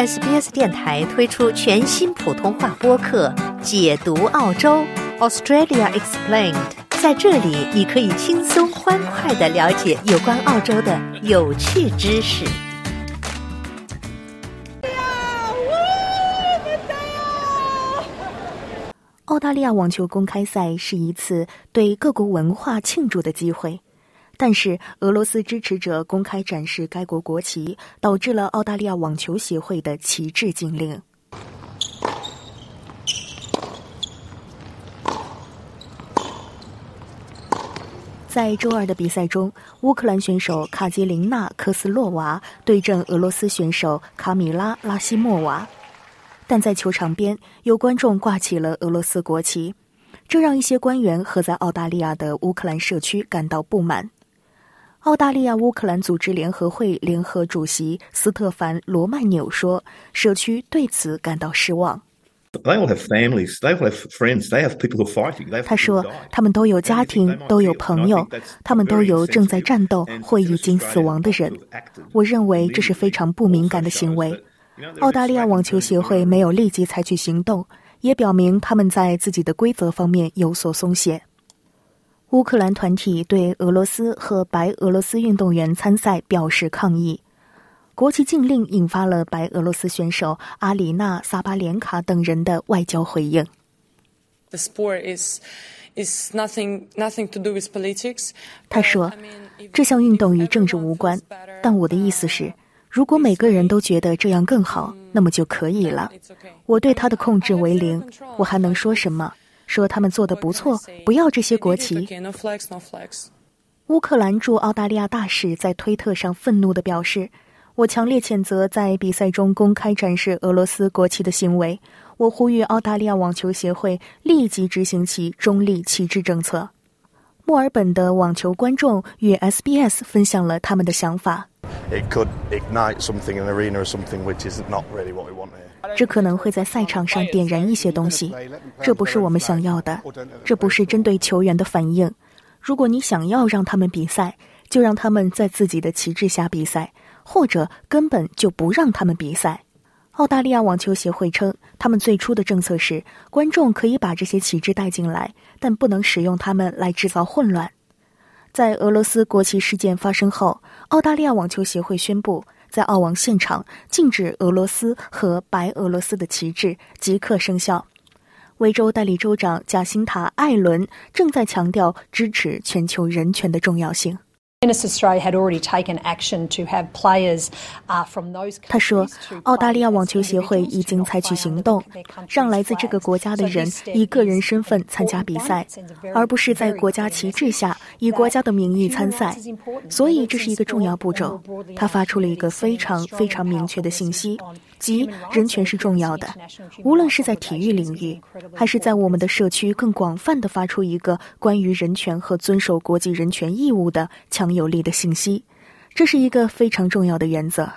SBS 电台推出全新普通话播客《解读澳洲 Australia Explained》。在这里，你可以轻松欢快的了解有关澳洲的有趣知识。澳大利亚网球公开赛是一次对各国文化庆祝的机会。但是，俄罗斯支持者公开展示该国国旗，导致了澳大利亚网球协会的旗帜禁令。在周二的比赛中，乌克兰选手卡捷琳娜·科斯洛娃对阵俄罗斯选手卡米拉·拉西莫娃，但在球场边有观众挂起了俄罗斯国旗，这让一些官员和在澳大利亚的乌克兰社区感到不满。澳大利亚乌克兰组织联合会联合主席斯特凡·罗曼纽说：“社区对此感到失望。”他说：“他们都有家庭，都有朋友，他们都有正在战斗或已经死亡的人。我认为这是非常不敏感的行为。澳大利亚网球协会没有立即采取行动，也表明他们在自己的规则方面有所松懈。”乌克兰团体对俄罗斯和白俄罗斯运动员参赛表示抗议，国旗禁令引发了白俄罗斯选手阿里娜·萨巴连卡等人的外交回应。The sport is is nothing nothing to do with politics 他说：“这项运动与政治无关，但我的意思是，如果每个人都觉得这样更好，那么就可以了。我对他的控制为零，我还能说什么？”说他们做的不错，不要这些国旗。乌克兰驻澳大利亚大使在推特上愤怒地表示：“我强烈谴责在比赛中公开展示俄罗斯国旗的行为。我呼吁澳大利亚网球协会立即执行其中立旗帜政策。”墨尔本的网球观众与 SBS 分享了他们的想法。这可能会在赛场上点燃一些东西，这不是我们想要的，这不是针对球员的反应。如果你想要让他们比赛，就让他们在自己的旗帜下比赛，或者根本就不让他们比赛。澳大利亚网球协会称，他们最初的政策是，观众可以把这些旗帜带进来，但不能使用它们来制造混乱。在俄罗斯国旗事件发生后，澳大利亚网球协会宣布。在澳网现场禁止俄罗斯和白俄罗斯的旗帜即刻生效。维州代理州长贾辛塔·艾伦正在强调支持全球人权的重要性。他说：“澳大利亚网球协会已经采取行动，让来自这个国家的人以个人身份参加比赛，而不是在国家旗帜下以国家的名义参赛。所以这是一个重要步骤。他发出了一个非常非常明确的信息，即人权是重要的。无论是在体育领域，还是在我们的社区，更广泛的发出一个关于人权和遵守国际人权义务的强。”有力的信息，这是一个非常重要的原则。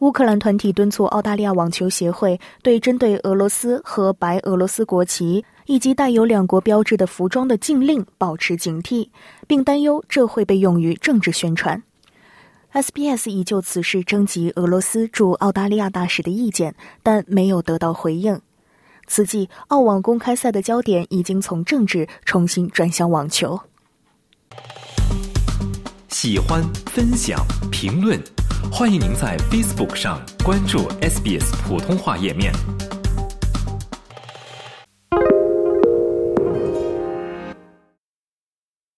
乌克兰团体敦促澳大利亚网球协会对针对俄罗斯和白俄罗斯国旗以及带有两国标志的服装的禁令保持警惕，并担忧这会被用于政治宣传。SBS 已就此事征集俄罗斯驻澳大利亚大使的意见，但没有得到回应。此际，澳网公开赛的焦点已经从政治重新转向网球。喜欢、分享、评论，欢迎您在 Facebook 上关注 SBS 普通话页面。